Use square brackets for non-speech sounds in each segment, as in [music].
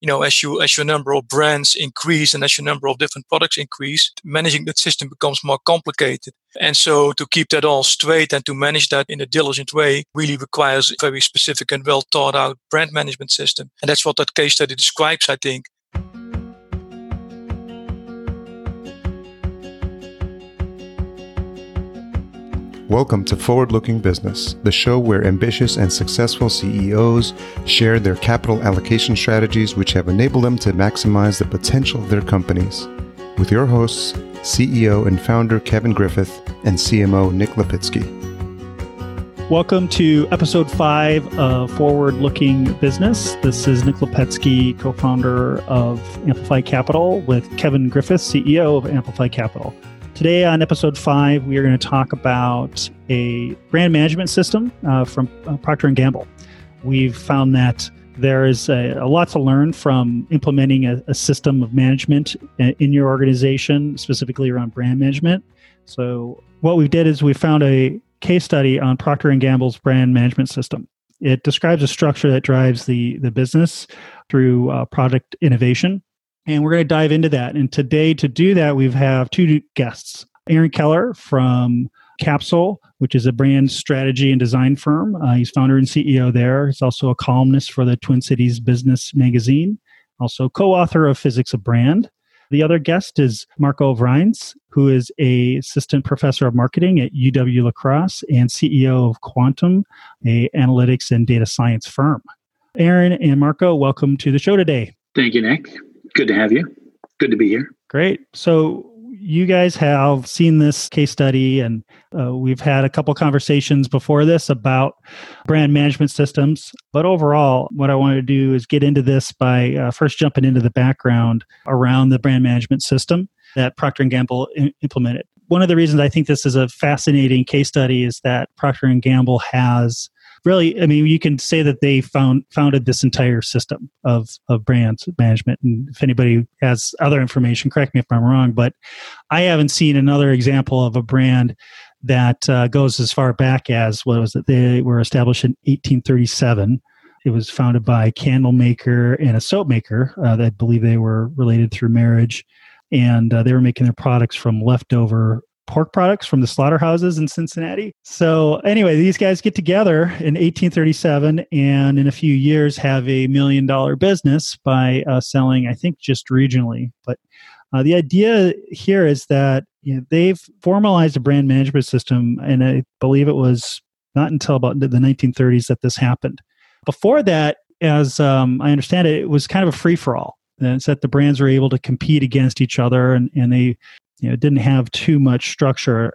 you know, as you as your number of brands increase and as your number of different products increase, managing that system becomes more complicated. And so to keep that all straight and to manage that in a diligent way really requires a very specific and well thought out brand management system. And that's what that case study describes, I think. Welcome to Forward Looking Business, the show where ambitious and successful CEOs share their capital allocation strategies which have enabled them to maximize the potential of their companies. With your hosts, CEO and founder Kevin Griffith and CMO Nick Lipitsky. Welcome to episode five of Forward Looking Business. This is Nick Lipetsky, co founder of Amplify Capital, with Kevin Griffith, CEO of Amplify Capital. Today on episode five, we are going to talk about a brand management system uh, from uh, Procter and Gamble. We've found that there is a, a lot to learn from implementing a, a, system of management in your organization, specifically around brand management. So, what we did is we found a case study on Procter and Gamble's brand management system. It describes a structure that drives the the business through uh, product innovation and we're going to dive into that. And today, to do that, we have two guests Aaron Keller from Capsule, which is a brand strategy and design firm. Uh, he's founder and CEO there. He's also a columnist for the Twin Cities Business Magazine, also co author of Physics of Brand. The other guest is Marco Vriens, who is a assistant professor of marketing at UW La Crosse and CEO of Kwantum, a analytics and data science firm. Aaron and Marco, welcome to the show today. Thank you, Nick. Good to have you. Good to be here. Great. So, you guys have seen this case study, and uh, we've had a couple conversations before this about brand management systems. But overall, what I wanted to do is get into this by uh, first jumping into the background around the brand management system that Procter and Gamble I- implemented. One of the reasons I think this is a fascinating case study is that Procter and Gamble has really, I mean, you can say that they found founded this entire system of of brand management. And if anybody has other information, correct me if I'm wrong, but I haven't seen another example of a brand that uh, goes as far back as what was it? They were established in 1837. It was founded by a candle maker and a soap maker. Uh, I believe they were related through marriage, and uh, they were making their products from leftover pork products from the slaughterhouses in Cincinnati. So, anyway, these guys get together in 1837 and in a few years have a million dollar business by uh, selling, I think, just regionally. But uh, the idea here is that you know, they've formalized a brand management system, and I believe it was not until about the 1930s that this happened. Before that, as um, I understand it, it was kind of a free for all. That the brands were able to compete against each other and, and they you know didn't have too much structure.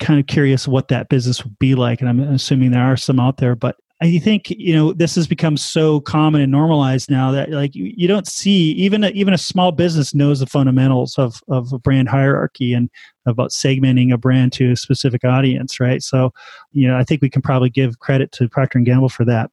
Kind of curious what that business would be like and i'm assuming there are some out there but i think you know this has become so common and normalized now that like you, you don't see even a, even a small business knows the fundamentals of of a brand hierarchy and about segmenting a brand to a specific audience right? So you know i think we can probably give credit to procter and gamble for that.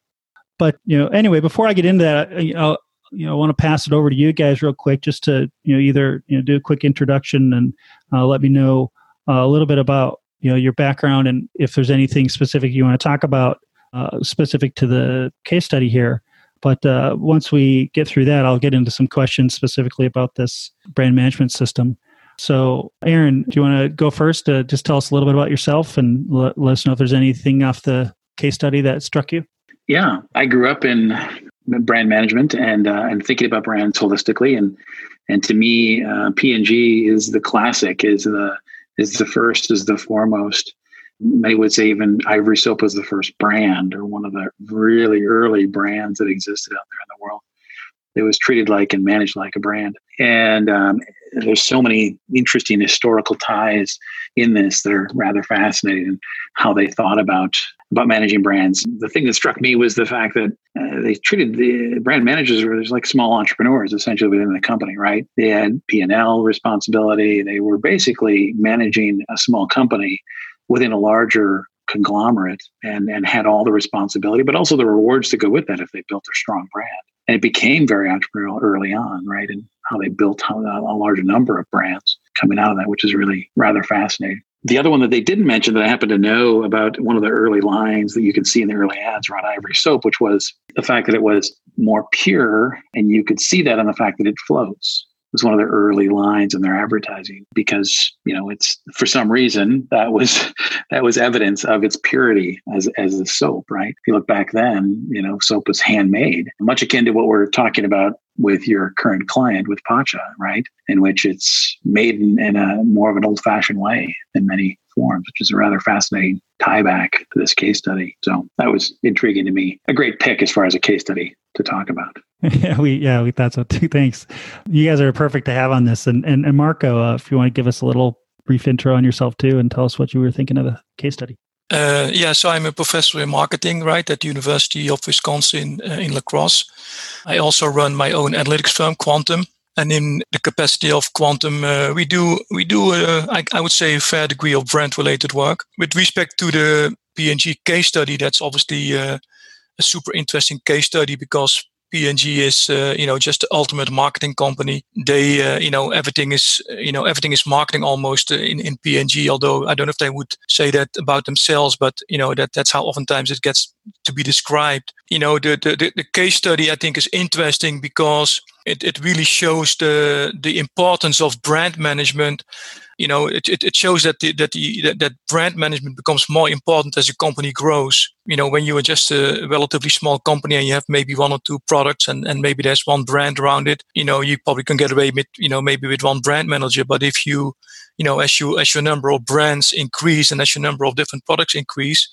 But you know anyway before i get into that you know you know, I want to pass it over to you guys real quick, just to you know either you know do a quick introduction and uh, let me know uh, a little bit about you know your background and if there's anything specific you want to talk about uh, specific to the case study here. But uh, once we get through that, I'll get into some questions specifically about this brand management system. So, Aaron, do you want to go first? to just tell us a little bit about yourself and let, let us know if there's anything off the case study that struck you. Yeah, I grew up in brand management and uh, and thinking about brands holistically. And and to me uh, P&G is the classic is the is the first is the foremost. Many would say even ivory soap was the first brand or one of the really early brands that existed out there in the world. It was treated like and managed like a brand. And um, there's so many interesting historical ties in this that are rather fascinating how they thought about about managing brands. The thing that struck me was the fact that uh, they treated the brand managers as like small entrepreneurs essentially within the company, right? They had P&L responsibility. They were basically managing a small company within a larger conglomerate and, and had all the responsibility, but also the rewards to go with that if they built a strong brand. And it became very entrepreneurial early on, right? And how they built a larger number of brands coming out of that, which is really rather fascinating. The other one that they didn't mention that I happen to know about one of the early lines that you can see in the early ads around Ivory soap, which was the fact that it was more pure, and you could see that in the fact that it floats was one of their early lines in their advertising because you know it's for some reason that was [laughs] that was evidence of its purity as as a soap right? If you look back then you know soap was handmade much akin to what we're talking about with your current client with pacha right? In which it's made in, in a more of an old fashioned way in many forms which is a rather fascinating tie back to this case study so that was intriguing to me a great pick as far as a case study to talk about [laughs] yeah, we yeah we thought so too. Thanks. You guys are perfect to have on this. And and, and Marco, uh, if you want to give us a little brief intro on yourself too, and tell us what you were thinking of the case study. Uh, yeah, so I'm a professor in marketing, right, at the University of Wisconsin uh, in La Crosse. I also run my own analytics firm, Kwantum, and in the capacity of Kwantum, uh, we do we do uh, I, I, would say a fair degree of brand-related work. With respect to the P&G case study, that's obviously uh, a super interesting case study because P&G is, uh, you know, just the ultimate marketing company. They, uh, you know, everything is, you know, everything is marketing almost uh, in, in P&G. Although I don't know if they would say that about themselves, but you know that that's how oftentimes it gets to be described. You know, the the, the case study I think is interesting because it, it really shows the the importance of brand management you know it, it, it shows that the, that the that, that brand management becomes more important as a company grows. You know when you are just a relatively small company and you have maybe one or two products and, and maybe there's one brand around it you know you probably can get away with you know maybe with one brand manager. But if you you know as you as your number of brands increase and as your number of different products increase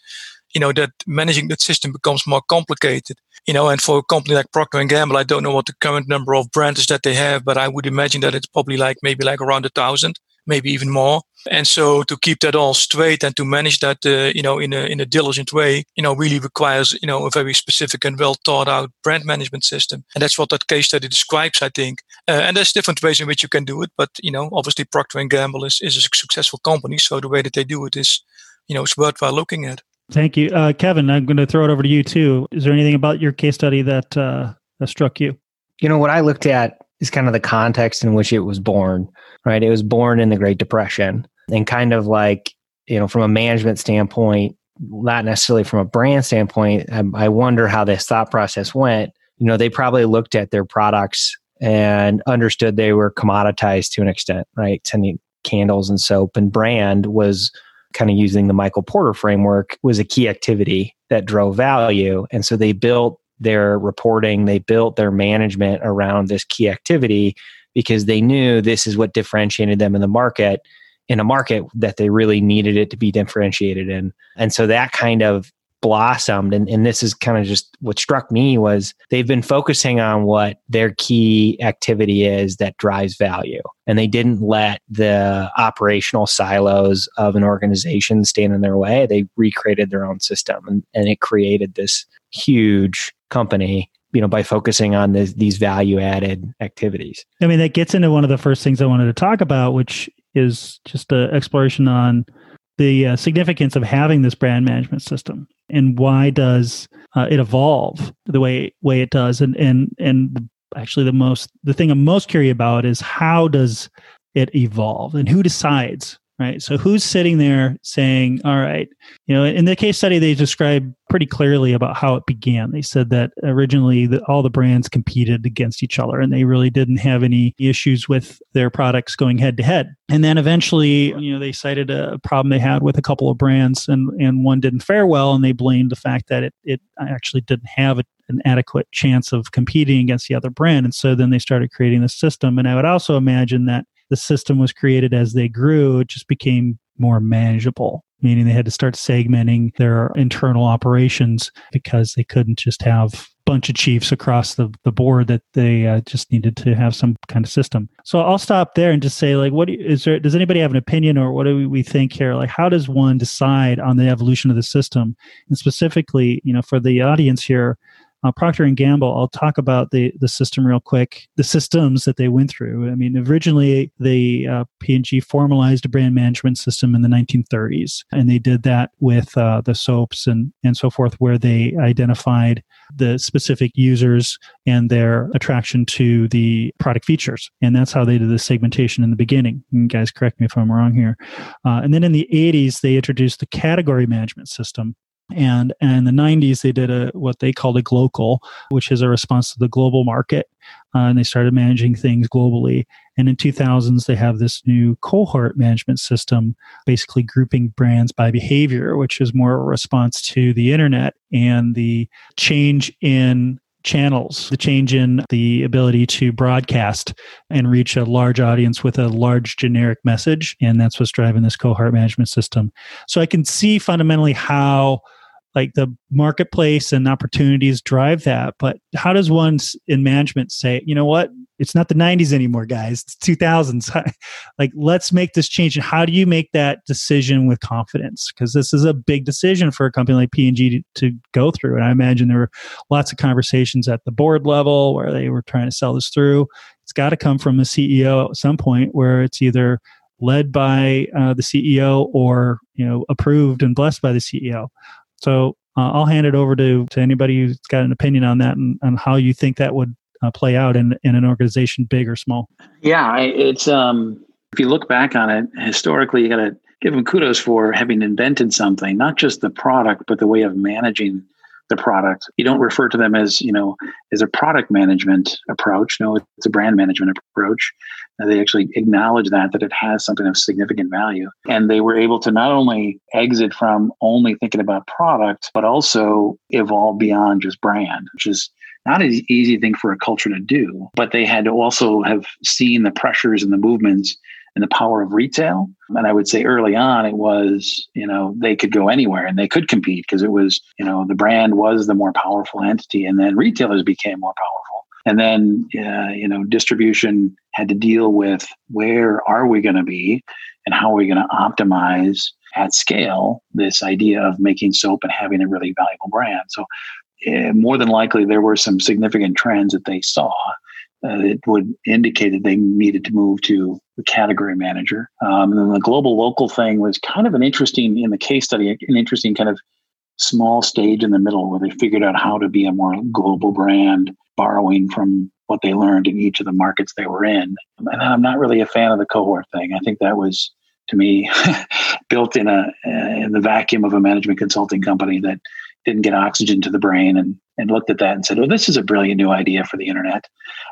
you know that managing that system becomes more complicated. You know and for a company like procter and gamble i don't know what the current number of brands is that they have but i would imagine that it's probably like maybe like around a thousand maybe even more and so to keep that all straight and to manage that uh, you know in a in a diligent way you know really requires you know a very specific and well thought out brand management system and that's what that case study describes i think uh, and there's different ways in which you can do it but you know obviously procter and gamble is, is a successful company so the way that they do it is you know it's worthwhile looking at Thank you, uh, Kevin. I'm going to throw it over to you too. Is there anything about your case study that uh, that struck you? You know what I looked at is kind of the context in which it was born. Right, it was born in the Great Depression, and kind of like you know, from a management standpoint, not necessarily from a brand standpoint. I, I wonder how this thought process went. You know, they probably looked at their products and understood they were commoditized to an extent, right? Sending candles and soap and brand was kind of using the Michael Porter framework was a key activity that drove value. And so they built their reporting, they built their management around this key activity because they knew this is what differentiated them in the market in a market that they really needed it to be differentiated in. And so that kind of blossomed. And, and this is kind of just what struck me was they've been focusing on what their key activity is that drives value. And they didn't let the operational silos of an organization stand in their way. They recreated their own system and, and it created this huge company you know by focusing on these value added activities i mean that gets into one of the first things i wanted to talk about which is just an exploration on the uh, significance of having this brand management system and why does uh, it evolve the way way it does and and and actually the most the thing i'm most curious about is how does it evolve and who decides right? So who's sitting there saying, all right, you know, in the case study, they describe pretty clearly about how it began. They said that originally the, all the brands competed against each other and they really didn't have any issues with their products going head to head. And then eventually, you know, they cited a problem they had with a couple of brands and, and one didn't fare well and they blamed the fact that it, it actually didn't have a, an adequate chance of competing against the other brand. And so then they started creating the system. And I would also imagine that the system was created as they grew, it just became more manageable, meaning they had to start segmenting their internal operations because they couldn't just have bunch of chiefs across the, the board that they uh, just needed to have some kind of system. So I'll stop there and just say, like, what is there? Does anybody have an opinion or what do we think here? Like, how does one decide on the evolution of the system? And specifically, you know, for the audience here, uh, Procter and Gamble, I'll talk about the the system real quick. The systems that they went through. I mean, originally the uh, P&G formalized a brand management system in the 1930s, and they did that with uh, the soaps and and so forth, where they identified the specific users and their attraction to the product features, and that's how they did the segmentation in the beginning. Guys, correct me if I'm wrong here. Uh, and then in the 80s, they introduced the category management system, and, and in the 90s, they did a what they called a global, which is a response to the global market. Uh, and they started managing things globally. And in 2000s, they have this new cohort management system, basically grouping brands by behavior, which is more a response to the internet and the change in channels, the change in the ability to broadcast and reach a large audience with a large generic message. And that's what's driving this cohort management system. So I can see fundamentally how like the marketplace and opportunities drive that. But how does one in management say you know what? It's not the 90s anymore guys. It's 2000s [laughs] like let's make this change. And how do you make that decision with confidence? Because this is a big decision for a company like p&g to, to go through. And i imagine there were lots of conversations at the board level where they were trying to sell this through. It's got to come from the ceo at some point where it's either led by uh, the ceo or you know approved and blessed by the ceo so uh, I'll hand it over to, to anybody who's got an opinion on that and, and how you think that would uh, play out in, in an organization, big or small. Yeah, it's um, if you look back on it historically, you got to give them kudos for having invented something, not just the product, but the way of managing the product. You don't refer to them as, you know, as a product management approach. No, it's a brand management approach. And they actually acknowledge that, that it has something of significant value. And they were able to not only exit from only thinking about product, but also evolve beyond just brand, which is not an easy thing for a culture to do. But they had to also have seen the pressures and the movements and the power of retail. And I would say early on, it was, you know, they could go anywhere and they could compete because it was, you know, the brand was the more powerful entity. And then retailers became more powerful. And then, uh, you know, distribution had to deal with where are we going to be and how are we going to optimize at scale this idea of making soap and having a really valuable brand. So, uh, more than likely, there were some significant trends that they saw uh, it would indicate that they needed to move to the category manager. Um, and then the global local thing was kind of an interesting, in the case study, an interesting kind of small stage in the middle where they figured out how to be a more global brand, borrowing from what they learned in each of the markets they were in. And I'm not really a fan of the cohort thing. I think that was, to me, [laughs] built in a in the vacuum of a management consulting company that didn't get oxygen to the brain and, and looked at that and said, oh, this is a brilliant new idea for the internet.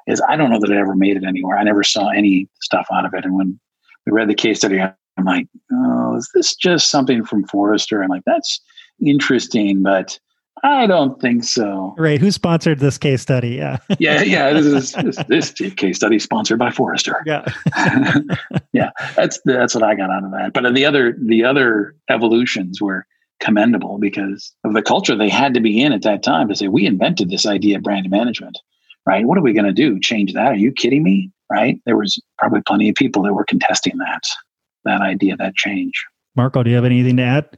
Is I don't know that it ever made it anywhere. I never saw any stuff out of it. And when we read the case study, I'm like, oh, is this just something from Forrester? I'm like, that's interesting, but I don't think so. Right. Who sponsored this case study? Yeah. [laughs] yeah. Yeah. This is this, this [laughs] case study sponsored by Forrester. Yeah. [laughs] yeah. That's that's what I got out of that. But the other the other evolutions were commendable because of the culture they had to be in at that time to say, we invented this idea of brand management, right? What are we going to do? Change that? Are you kidding me? Right? There was probably plenty of people that were contesting that, that idea, that change. Marco, do you have anything to add?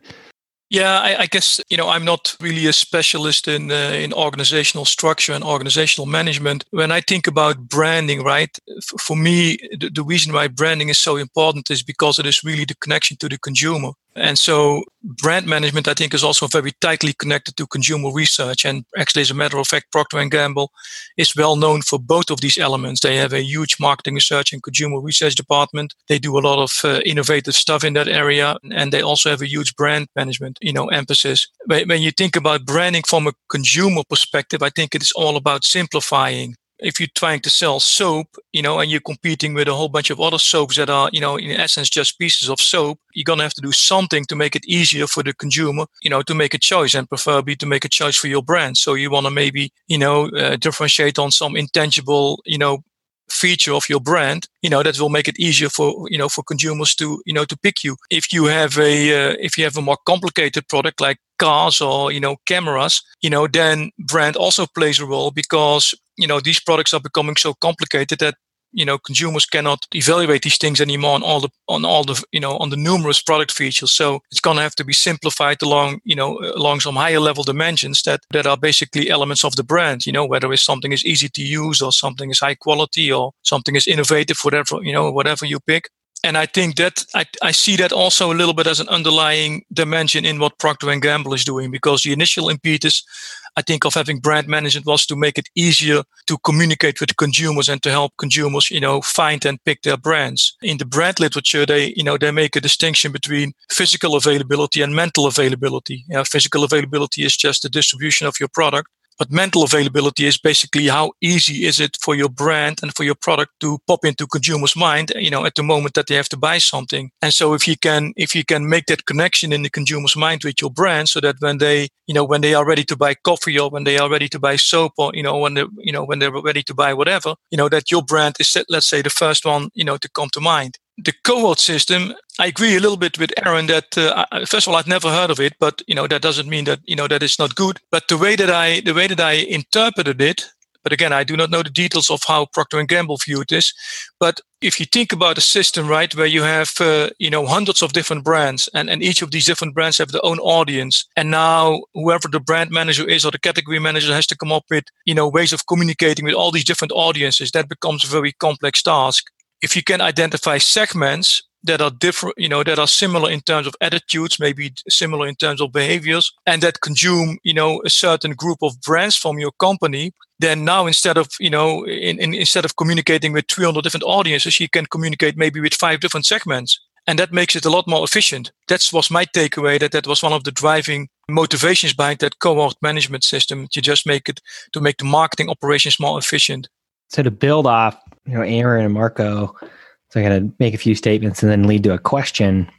Yeah, I, I, guess you know I'm not really a specialist in uh, in organizational structure and organizational management. When I think about branding, right, F- for me, the, the reason why branding is so important is because it is really the connection to the consumer. And so brand management, I think, is also very tightly connected to consumer research. And actually, as a matter of fact, Procter & Gamble is well known for both of these elements. They have a huge marketing research and consumer research department. They do a lot of uh, innovative stuff in that area. And they also have a huge brand management, you know, emphasis. When you think about branding from a consumer perspective, I think it is all about simplifying if you're trying to sell soap, you know, and you're competing with a whole bunch of other soaps that are, you know, in essence just pieces of soap, you're gonna have to do something to make it easier for the consumer, you know, to make a choice and preferably to make a choice for your brand. So you want to maybe, you know, uh, differentiate on some intangible, you know, feature of your brand you know that will make it easier for you know for consumers to you know to pick you if you have a uh, if you have a more complicated product like cars or you know cameras you know then brand also plays a role because you know these products are becoming so complicated that you know consumers cannot evaluate these things anymore on all the on all the you know on the numerous product features. So it's going to have to be simplified along you know along some higher level dimensions that that are basically elements of the brand you know whether it's something is easy to use or something is high quality or something is innovative whatever you know whatever you pick and I think that I, I see that also a little bit as an underlying dimension in what Procter and Gamble is doing because the initial impetus I think of having brand management was to make it easier to communicate with consumers and to help consumers, you know, find and pick their brands. In the brand literature, they, you know, they make a distinction between physical availability and mental availability. You know, physical availability is just the distribution of your product but mental availability is basically how easy is it for your brand and for your product to pop into consumers' mind, you know, at the moment that they have to buy something. And so if you can, if you can make that connection in the consumer's mind with your brand so that when they, you know, when they are ready to buy coffee or when they are ready to buy soap or, you know, when they, you know, when they're ready to buy whatever, you know, that your brand is, let's say, the first one, you know, to come to mind the cohort system, I agree a little bit with Aaron that uh, first of all I'd never heard of it, but you know that doesn't mean that you know that it's not good. But the way that I the way that I interpreted it, but again I do not know the details of how Procter and Gamble viewed this. But if you think about a system, right, where you have uh, you know hundreds of different brands, and and each of these different brands have their own audience, and now whoever the brand manager is or the category manager has to come up with you know ways of communicating with all these different audiences, that becomes a very complex task if you can identify segments that are different, you know, that are similar in terms of attitudes, maybe similar in terms of behaviors, and that consume, you know, a certain group of brands from your company, then now instead of, you know, in, in, instead of communicating with 300 different audiences, you can communicate maybe with five different segments. And that makes it a lot more efficient. That was my takeaway that that was one of the driving motivations behind that cohort management system to just make it, to make the marketing operations more efficient. So to build off, you know, Aaron and Marco, so I'm to make a few statements and then lead to a question.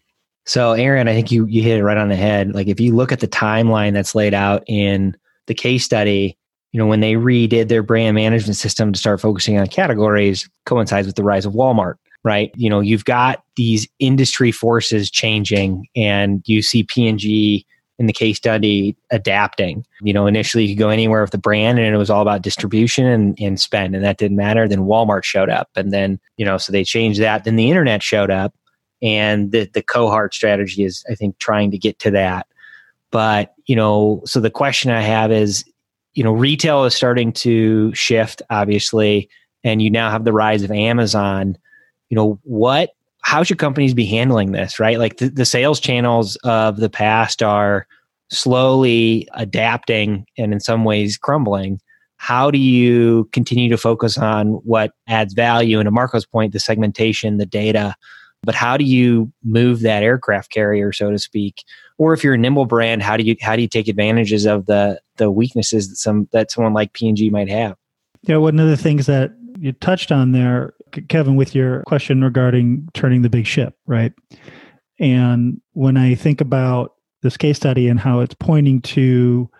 So Aaron, I think you you hit it right on the head. Like if you look at the timeline that's laid out in the case study, you know, when they redid their brand management system to start focusing on categories, coincides with the rise of Walmart, right? You know, you've got these industry forces changing, and you see P&G in the case study adapting. You know, initially you could go anywhere with the brand and it was all about distribution and, and spend, and that didn't matter. Then Walmart showed up, and then, you know, so they changed that. Then the internet showed up, and the, the cohort strategy is, I think, trying to get to that. But, you know, so the question I have is, you know, retail is starting to shift, obviously, and you now have the rise of Amazon. You know, what how should companies be handling this right? Like the, the, sales channels of the past are slowly adapting and in some ways crumbling. How do you continue to focus on what adds value? And to marco's point the segmentation the data but how do you move that aircraft carrier so to speak? Or if you're a nimble brand how do you how do you take advantages of the the weaknesses that some that someone like p&g might have? Yeah one of the things that you touched on there Kevin, with your question regarding turning the big ship, right? And when I think about this case study and how it's pointing to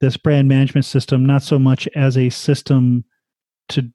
this brand management system, not so much as a system to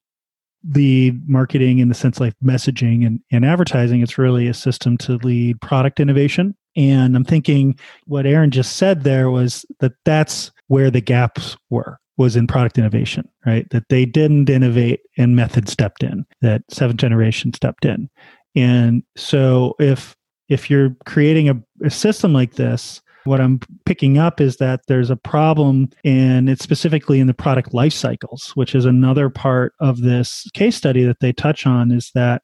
lead marketing in the sense like messaging and, and advertising, it's really a system to lead product innovation. And I'm thinking what Aaron just said there was that that's where the gaps were was in product innovation, right? That they didn't innovate and method stepped in, that seventh generation stepped in. And so if if you're creating a, a system like this, what I'm picking up is that there's a problem and it's specifically in the product life cycles, which is another part of this case study that they touch on is that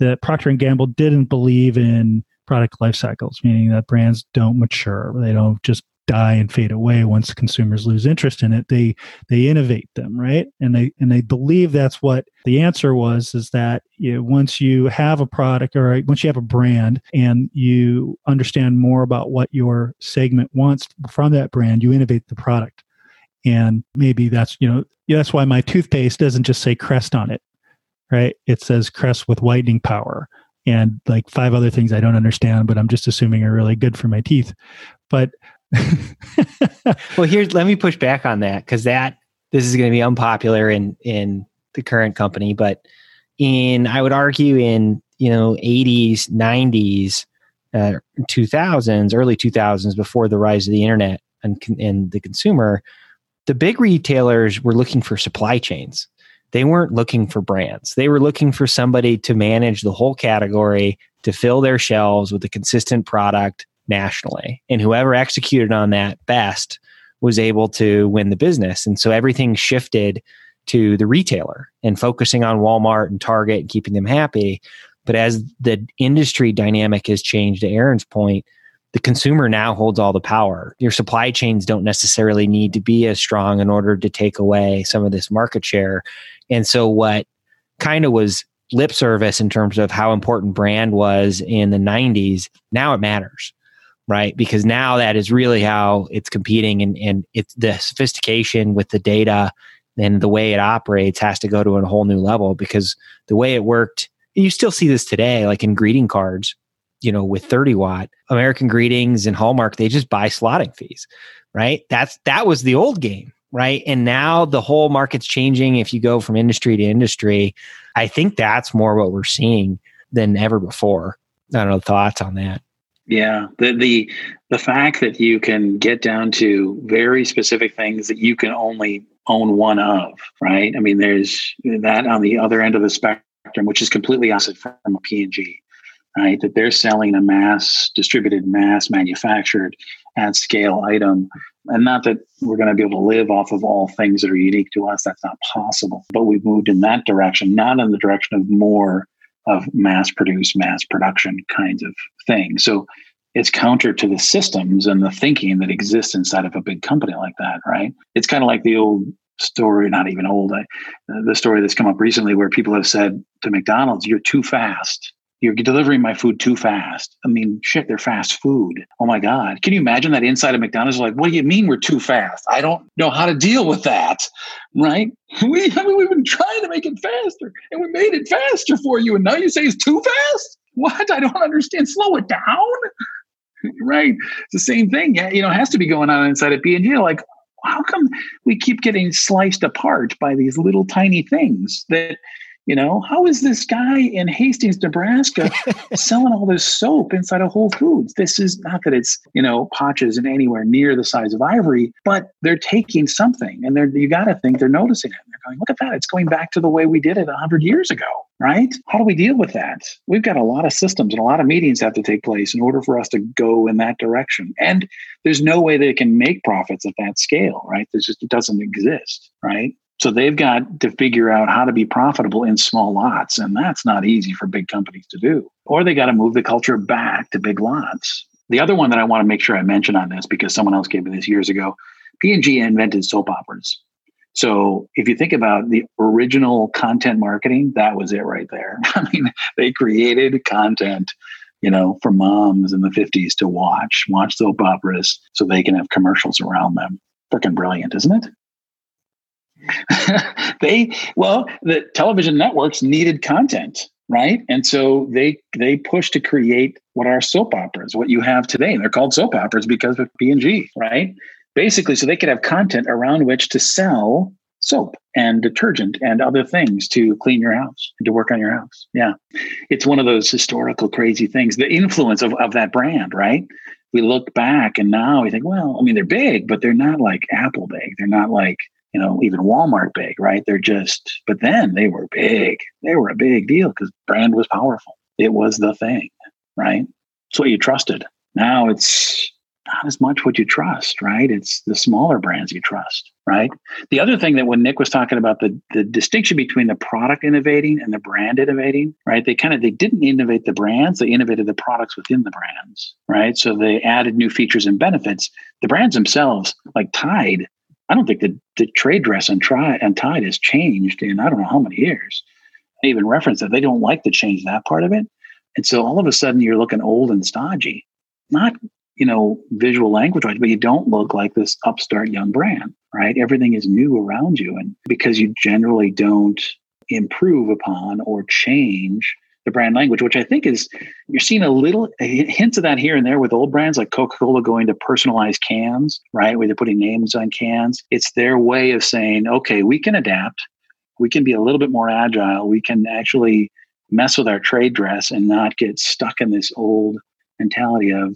that Procter and Gamble didn't believe in product life cycles, meaning that brands don't mature. They don't just die and fade away once consumers lose interest in it they they innovate them right? And they and they believe that's what the answer was is that you know, once you have a product or uh, once you have a brand and you understand more about what your segment wants from that brand you innovate the product. And maybe that's you know that's why my toothpaste doesn't just say crest on it right? It says crest with whitening power and like five other things i don't understand but i'm just assuming are really good for my teeth. But [laughs] well, here's let me push back on that because that this is going to be unpopular in in the current company, but in I would argue in you know 80s, 90s, uh, 2000s, early 2000s, before the rise of the internet and and the consumer, the big retailers were looking for supply chains. they weren't looking for brands. They were looking for somebody to manage the whole category, to fill their shelves with a consistent product nationally. And whoever executed on that best was able to win the business. And so everything shifted to the retailer and focusing on Walmart and Target and keeping them happy. But as the industry dynamic has changed, to Aaron's point, the consumer now holds all the power. Your supply chains don't necessarily need to be as strong in order to take away some of this market share. And so, what kind of was lip service in terms of how important brand was in the 90s, now it matters, right? Because now that is really how it's competing, and, and it's the sophistication with the data and the way it operates has to go to a whole new level because the way it worked, you still see this today, like in greeting cards you know, with 30 watt, American Greetings and Hallmark, they just buy slotting fees, right? That's that was the old game, right? And now the whole market's changing. If you go from industry to industry, I think that's more what we're seeing than ever before. I don't know thoughts on that. Yeah, the the the fact that you can get down to very specific things that you can only own one of, right? I mean, there's that on the other end of the spectrum, which is completely opposite from a P&G right? That they're selling a mass distributed, mass manufactured at scale item. And not that we're going to be able to live off of all things that are unique to us. That's not possible. But we've moved in that direction, not in the direction of more of mass produced, mass production kinds of things. So it's counter to the systems and the thinking that exists inside of a big company like that, right? It's kind of like the old story, not even old, I, the story that's come up recently where people have said to McDonald's, you're too fast you're delivering my food too fast. I mean, shit, they're fast food. Oh my God. Can you imagine that inside of McDonald's? Like, what do you mean we're too fast? I don't know how to deal with that. Right? [laughs] We, I mean, we've been trying to make it faster and we made it faster for you. And now you say it's too fast? What? I don't understand. Slow it down. [laughs] right? It's the same thing. Yeah, you know, it has to be going on inside of P&G. Like, how come we keep getting sliced apart by these little tiny things that you know, how is this guy in Hastings, Nebraska [laughs] selling all this soap inside of Whole Foods? This is not that it's, you know, patches and anywhere near the size of ivory, but they're taking something and they're, you got to think they're noticing it. They're going, look at that. It's going back to the way we did it 100 years ago, right? How do we deal with that? We've got a lot of systems and a lot of meetings have to take place in order for us to go in that direction. And there's no way they can make profits at that scale, right? There's just, it doesn't exist, right? So they've got to figure out how to be profitable in small lots. And that's not easy for big companies to do. Or they got to move the culture back to big lots. The other one that I want to make sure I mention on this because someone else gave me this years ago, P&G invented soap operas. So if you think about the original content marketing, that was it right there. [laughs] I mean, they created content, you know, for moms in the 50s to watch, watch soap operas so they can have commercials around them. Freaking brilliant, isn't it? [laughs] they well the television networks needed content right? And so they they pushed to create what are soap operas what you have today. They're called soap operas because of p&g right? Basically so they could have content around which to sell soap and detergent and other things to clean your house and to work on your house. Yeah. It's one of those historical crazy things. The influence of, of that brand right? We look back and now we think well i mean they're big but they're not like apple big. They're not like you know, even Walmart big, right? They're just, but then they were big. They were a big deal because brand was powerful. It was the thing, right? It's what you trusted. Now it's not as much what you trust, right? It's the smaller brands you trust, right? The other thing that when Nick was talking about the, the distinction between the product innovating and the brand innovating, right? They kind of they didn't innovate the brands, they innovated the products within the brands, right? So they added new features and benefits. The brands themselves, like Tide, I don't think the, the trade dress and, try, and Tide has changed in I don't know how many years. I even reference that they don't like to change that part of it. And so all of a sudden you're looking old and stodgy. Not, you know, visual language wise, but you don't look like this upstart young brand, right? Everything is new around you. And because you generally don't improve upon or change the brand language, which I think is you're seeing a little hints of that here and there with old brands like Coca Cola going to personalized cans, right? Where they're putting names on cans. It's their way of saying, okay, we can adapt, we can be a little bit more agile, we can actually mess with our trade dress and not get stuck in this old mentality of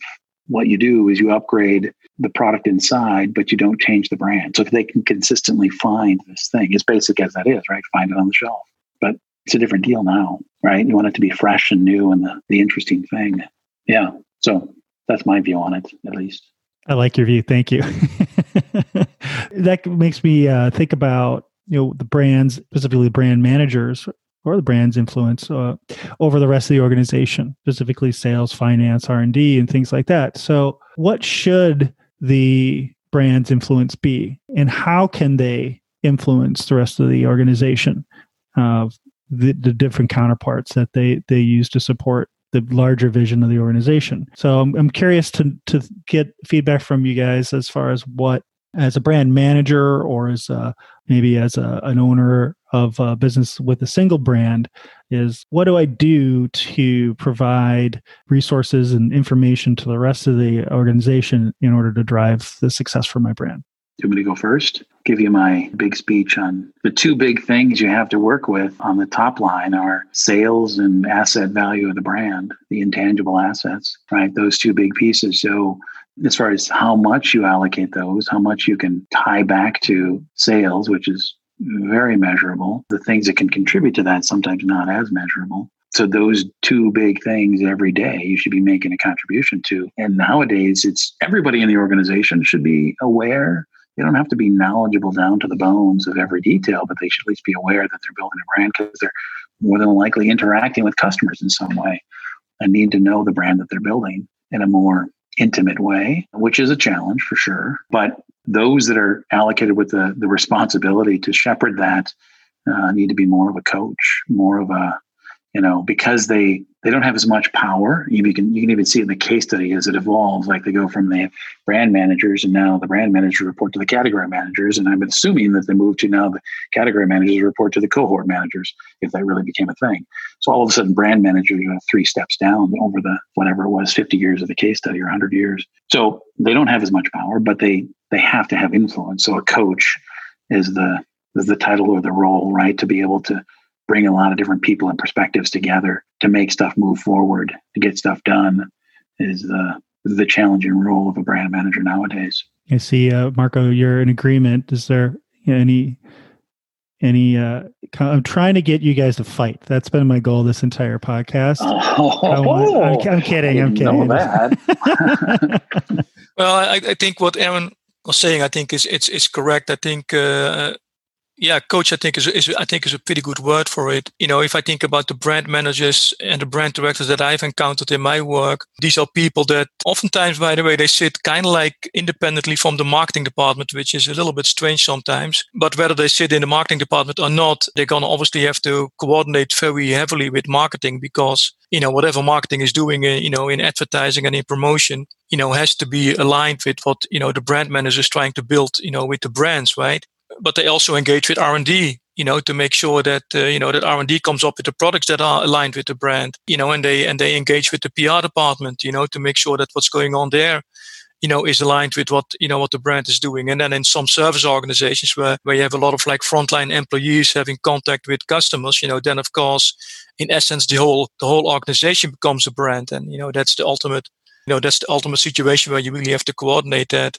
what you do is you upgrade the product inside, but you don't change the brand. So if they can consistently find this thing, as basic as that is, right? Find it on the shelf. But it's a different deal now, right? You want it to be fresh and new and the, the interesting thing. Yeah. So that's my view on it, at least. I like your view. Thank you. [laughs] that makes me uh, think about you know the brands, specifically brand managers or the brand's influence uh, over the rest of the organization, specifically sales, finance, R and D, and things like that. So, what should the brand's influence be, and how can they influence the rest of the organization? Uh, the, the different counterparts that they they use to support the larger vision of the organization. So I'm, I'm curious to to get feedback from you guys as far as what as a brand manager or as a, maybe as a, an owner of a business with a single brand is what do I do to provide resources and information to the rest of the organization in order to drive the success for my brand? Do you want me to go first? Give you my big speech on the two big things you have to work with on the top line are sales and asset value of the brand, the intangible assets, right? Those two big pieces. So as far as how much you allocate those, how much you can tie back to sales, which is very measurable. The things that can contribute to that sometimes not as measurable. So those two big things every day you should be making a contribution to. And nowadays it's everybody in the organization should be aware. They don't have to be knowledgeable down to the bones of every detail, but they should at least be aware that they're building a brand because they're more than likely interacting with customers in some way and need to know the brand that they're building in a more intimate way, which is a challenge for sure. But those that are allocated with the, the responsibility to shepherd that uh, need to be more of a coach, more of a you know, because they they don't have as much power. You can you can even see in the case study as it evolves. Like they go from the brand managers, and now the brand managers report to the category managers. And I'm assuming that they move to now the category managers report to the cohort managers, if that really became a thing. So all of a sudden, brand managers are three steps down over the whatever it was, 50 years of the case study or 100 years. So they don't have as much power, but they they have to have influence. So a coach is the is the title or the role, right, to be able to bring a lot of different people and perspectives together to make stuff move forward, to get stuff done is the the challenging role of a brand manager nowadays. I see, uh, Marco, you're in agreement. Is there any any? Uh, I'm trying to get you guys to fight. That's been my goal this entire podcast. Oh, I'm, I'm, kidding. I'm kidding. [laughs] well, I, I, think what Aaron was saying, I think is it's it's correct. I think uh, yeah, coach, I think is, is I think is a pretty good word for it. You know, if I think about the brand managers and the brand directors that I've encountered in my work, these are people that oftentimes, by the way, they sit kind of like independently from the marketing department, which is a little bit strange sometimes. But whether they sit in the marketing department or not, they're gonna obviously have to coordinate very heavily with marketing because you know whatever marketing is doing, uh, you know, in advertising and in promotion, you know, has to be aligned with what you know the brand manager is trying to build, you know, with the brands, right? But they also engage with R&D, you know, to make sure that uh, you know that R&D comes up with the products that are aligned with the brand, you know, and they and they engage with the PR department, you know, to make sure that what's going on there, you know, is aligned with what you know what the brand is doing. And then in some service organizations where where you have a lot of like frontline employees having contact with customers, you know, then of course, in essence, the whole the whole organization becomes a brand, and you know that's the ultimate you know that's the ultimate situation where you really have to coordinate that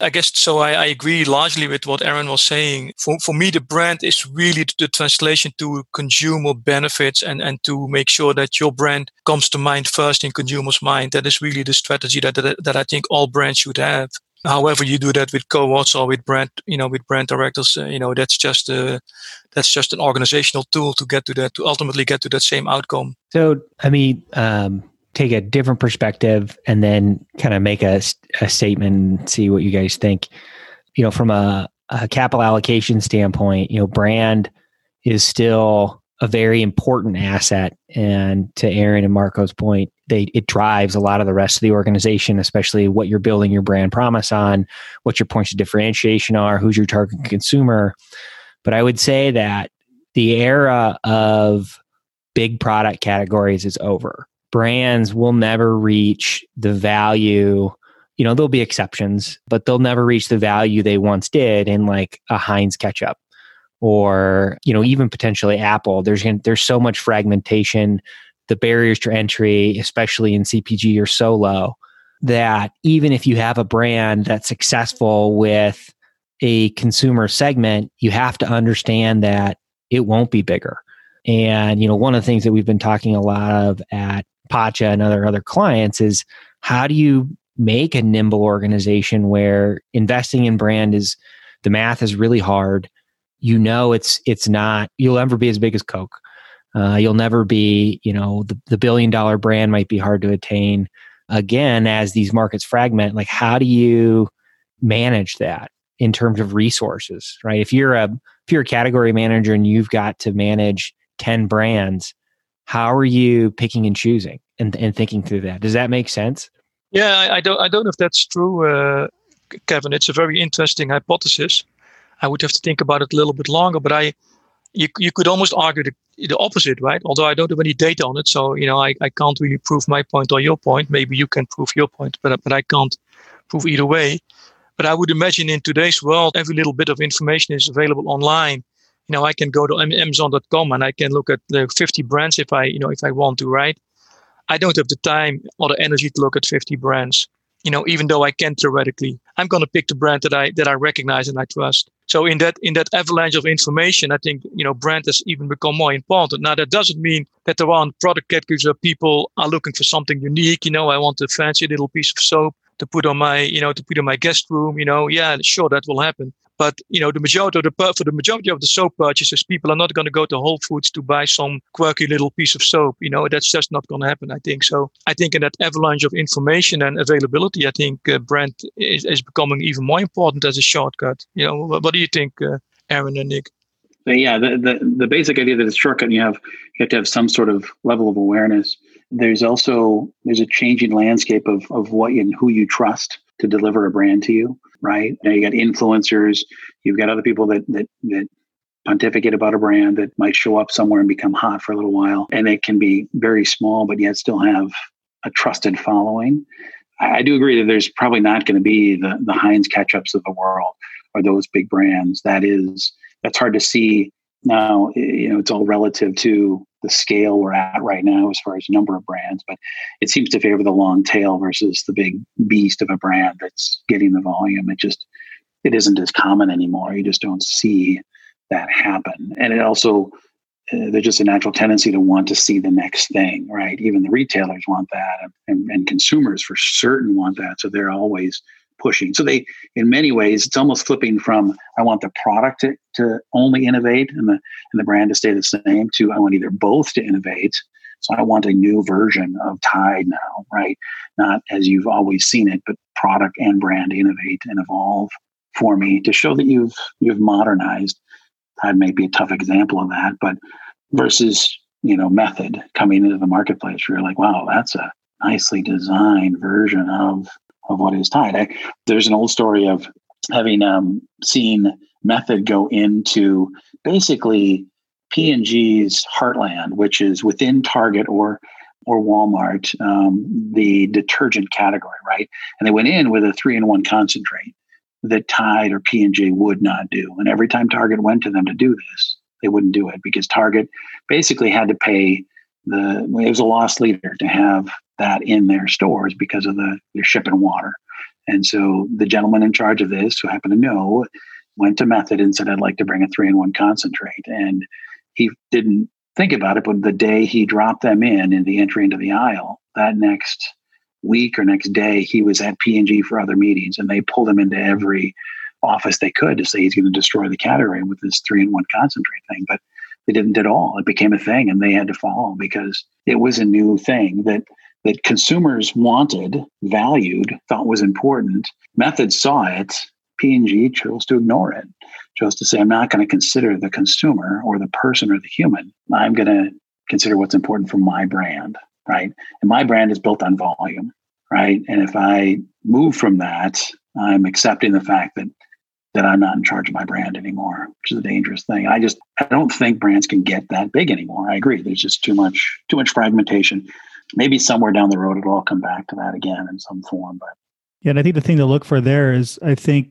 I guess so. I, I, agree largely with what Aaron was saying. For, for me, the brand is really the translation to consumer benefits and, and to make sure that your brand comes to mind first in consumers' mind. That is really the strategy that, that, that I think all brands should have. However, you do that with cohorts or with brand, you know, with brand directors, uh, you know, that's just a, that's just an organizational tool to get to that, to ultimately get to that same outcome. So, I mean, um, take a different perspective and then kind of make a, a statement and see what you guys think. You know, from a, a capital allocation standpoint, you know, brand is still a very important asset. And to Aaron and Marco's point, they it drives a lot of the rest of the organization, especially what you're building your brand promise on, what your points of differentiation are, who's your target consumer. But I would say that the era of big product categories is over brands will never reach the value you know there'll be exceptions but they'll never reach the value they once did in like a heinz ketchup or you know even potentially apple there's there's so much fragmentation the barriers to entry especially in cpg are so low that even if you have a brand that's successful with a consumer segment, you have to understand that it won't be bigger. And you know, one of the things that we've been talking a lot of at Pacha and other other clients is how do you make a nimble organization where investing in brand is the math is really hard. You know, it's it's not you'll ever be as big as Coke. Uh, you'll never be, you know, the, the billion dollar brand might be hard to attain. Again, as these markets fragment, like how do you manage that in terms of resources, right? If you're a if you're a category manager and you've got to manage 10 brands, how are you picking and choosing and, and thinking through that? Does that make sense? Yeah, I, I don't I don't know if that's true, uh, Kevin. It's a very interesting hypothesis. I would have to think about it a little bit longer, but I you, you could almost argue the, the opposite, right? Although I don't have any data on it, so you know I, I can't really prove my point or your point. Maybe you can prove your point, but but I can't prove either way. But I would imagine in today's world, every little bit of information is available online. You know, I can go to Amazon.com and I can look at the 50 brands if I, you know, if I want to, right? I don't have the time or the energy to look at 50 brands you know, even though I can theoretically, I'm going to pick the brand that I that I recognize and I trust. So in that in that avalanche of information, I think you know brand has even become more important. Now that doesn't mean that there aren't product categories where people are looking for something unique. You know, I want a fancy little piece of soap to put on my you know to put in my guest room. You know, yeah, sure that will happen. But you know, the majority of the for the majority of the soap purchases, people are not going to go to Whole Foods to buy some quirky little piece of soap. You know, that's just not going to happen. I think so. I think in that avalanche of information and availability, I think uh, brand is, is becoming even more important as a shortcut. You know, what, what do you think, uh, Aaron and Nick? yeah, the, the the basic idea that it's shortcut, you have you have to have some sort of level of awareness. There's also there's a changing landscape of of what and who you trust to deliver a brand to you right? Now you got influencers, you've got other people that that that pontificate about a brand that might show up somewhere and become hot for a little while, and it can be very small, but yet still have a trusted following. I, do agree that there's probably not going to be the the Heinz ketchups of the world or those big brands. That is that's hard to see now. You know, it's all relative to the scale we're at right now as far as number of brands, but it seems to favor the long tail versus the big beast of a brand that's getting the volume. It just it isn't as common anymore. You just don't see that happen, and it also uh, there's just a natural tendency to want to see the next thing, right? Even the retailers want that, and, and consumers for certain want that. So they're always pushing. So they, in many ways, it's almost flipping from I want the product to, to only innovate and the and the brand to stay the same to I want either both to innovate. So I want a new version of Tide now, right? Not as you've always seen it, but product and brand innovate and evolve for me to show that you've you've modernized. Tide may be a tough example of that, but versus you know method coming into the marketplace, where you're like, wow, that's a nicely designed version of of what is Tide. I, there's an old story of having um, seen Method go into basically P&G's Heartland, which is within Target or or Walmart, um, the detergent category, right? And they went in with a three-in-one concentrate that Tide or P&G would not do. And every time Target went to them to do this, they wouldn't do it because Target basically had to pay the it was a loss leader to have that in their stores because of the shipping water. And so the gentleman in charge of this, who happened to know, went to Method and said, I'd like to bring a three in one concentrate. And he didn't think about it, but the day he dropped them in in the entry into the aisle, that next week or next day, he was at P&G for other meetings and they pulled him into every office they could to say he's going to destroy the category with this three in one concentrate thing. But they didn't at all. It became a thing and they had to follow because it was a new thing that that consumers wanted, valued, thought was important. Methods saw it. P&G chose to ignore it, chose to say, I'm not going to consider the consumer or the person or the human. I'm going to consider what's important for my brand, right? And my brand is built on volume, right? And if I move from that, I'm accepting the fact that that I'm not in charge of my brand anymore, which is a dangerous thing. I just I don't think brands can get that big anymore. I agree. There's just too much too much fragmentation. Maybe somewhere down the road it'll all come back to that again in some form. But yeah, and I think the thing to look for there is I think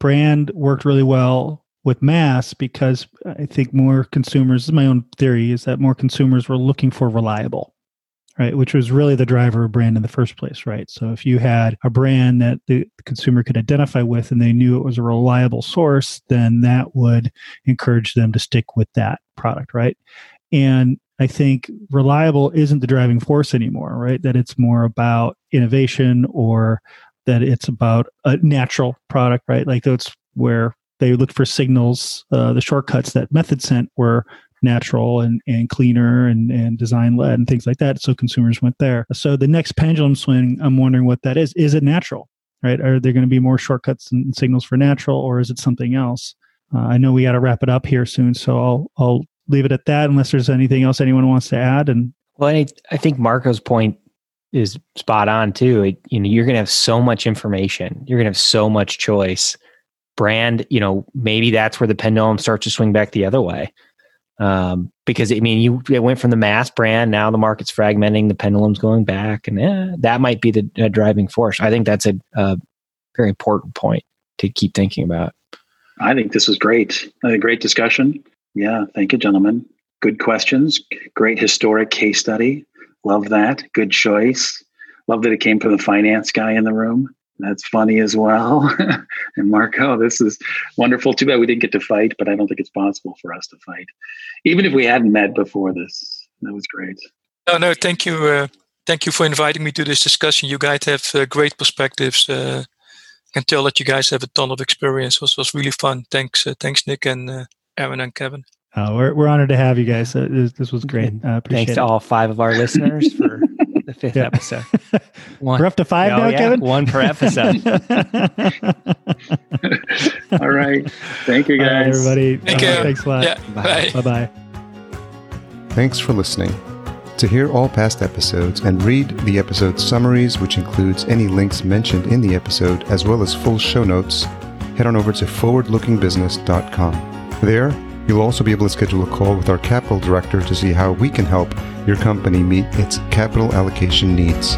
brand worked really well with mass because I think more consumers, this is my own theory, is that more consumers were looking for reliable. right? Which was really the driver of brand in the first place, right? So if you had a brand that the consumer could identify with and they knew it was a reliable source, then that would encourage them to stick with that product, right? And I think reliable isn't the driving force anymore, right? That it's more about innovation or that it's about a natural product, right? Like that's where they look for signals, uh, the shortcuts that method sent were natural and, and cleaner and, and design led and things like that. So consumers went there. So the next pendulum swing, I'm wondering what that is. Is it natural, right? Are there going to be more shortcuts and signals for natural or is it something else? Uh, I know we got to wrap it up here soon, so I'll, I'll leave it at that unless there's anything else anyone wants to add. And well, I, I think Marco's point is spot on too. It, you know, you're going to have so much information. You're going to have so much choice. Brand, you know, maybe that's where the pendulum starts to swing back the other way. Um, because I mean, you it went from the mass brand, now the market's fragmenting, the pendulum's going back, and eh, that might be the driving force. I think that's a, a very important point to keep thinking about. I think this was great. A great discussion. Yeah, thank you, gentlemen. Good questions. Great historic case study. Love that. Good choice. Love that it came from the finance guy in the room. That's funny as well. [laughs] and Marco, this is wonderful. Too bad we didn't get to fight, but I don't think it's possible for us to fight, even if we hadn't met before this. That was great. No, no, thank you. Uh, thank you for inviting me to this discussion. You guys have uh, great perspectives. Uh, I can tell that you guys have a ton of experience. Was, was really fun. Thanks, uh, thanks, Nick and uh, Aaron and Kevin. Uh, we're, we're honored to have you guys. this, this was great. Thanks it. to all five of our listeners for [laughs] the fifth yeah. episode. [laughs] One, We're up to five oh, now, yeah, Kevin. One per episode. [laughs] All right. Thank you, guys. everybody. Thank uh, you. Thanks a lot. Yeah. Bye. Bye. Bye. Thanks for listening. To hear all past episodes and read the episode summaries, which includes any links mentioned in the episode, as well as full show notes, head on over to forwardlookingbusiness.com. There, You'll also be able to schedule a call with our capital director to see how we can help your company meet its capital allocation needs.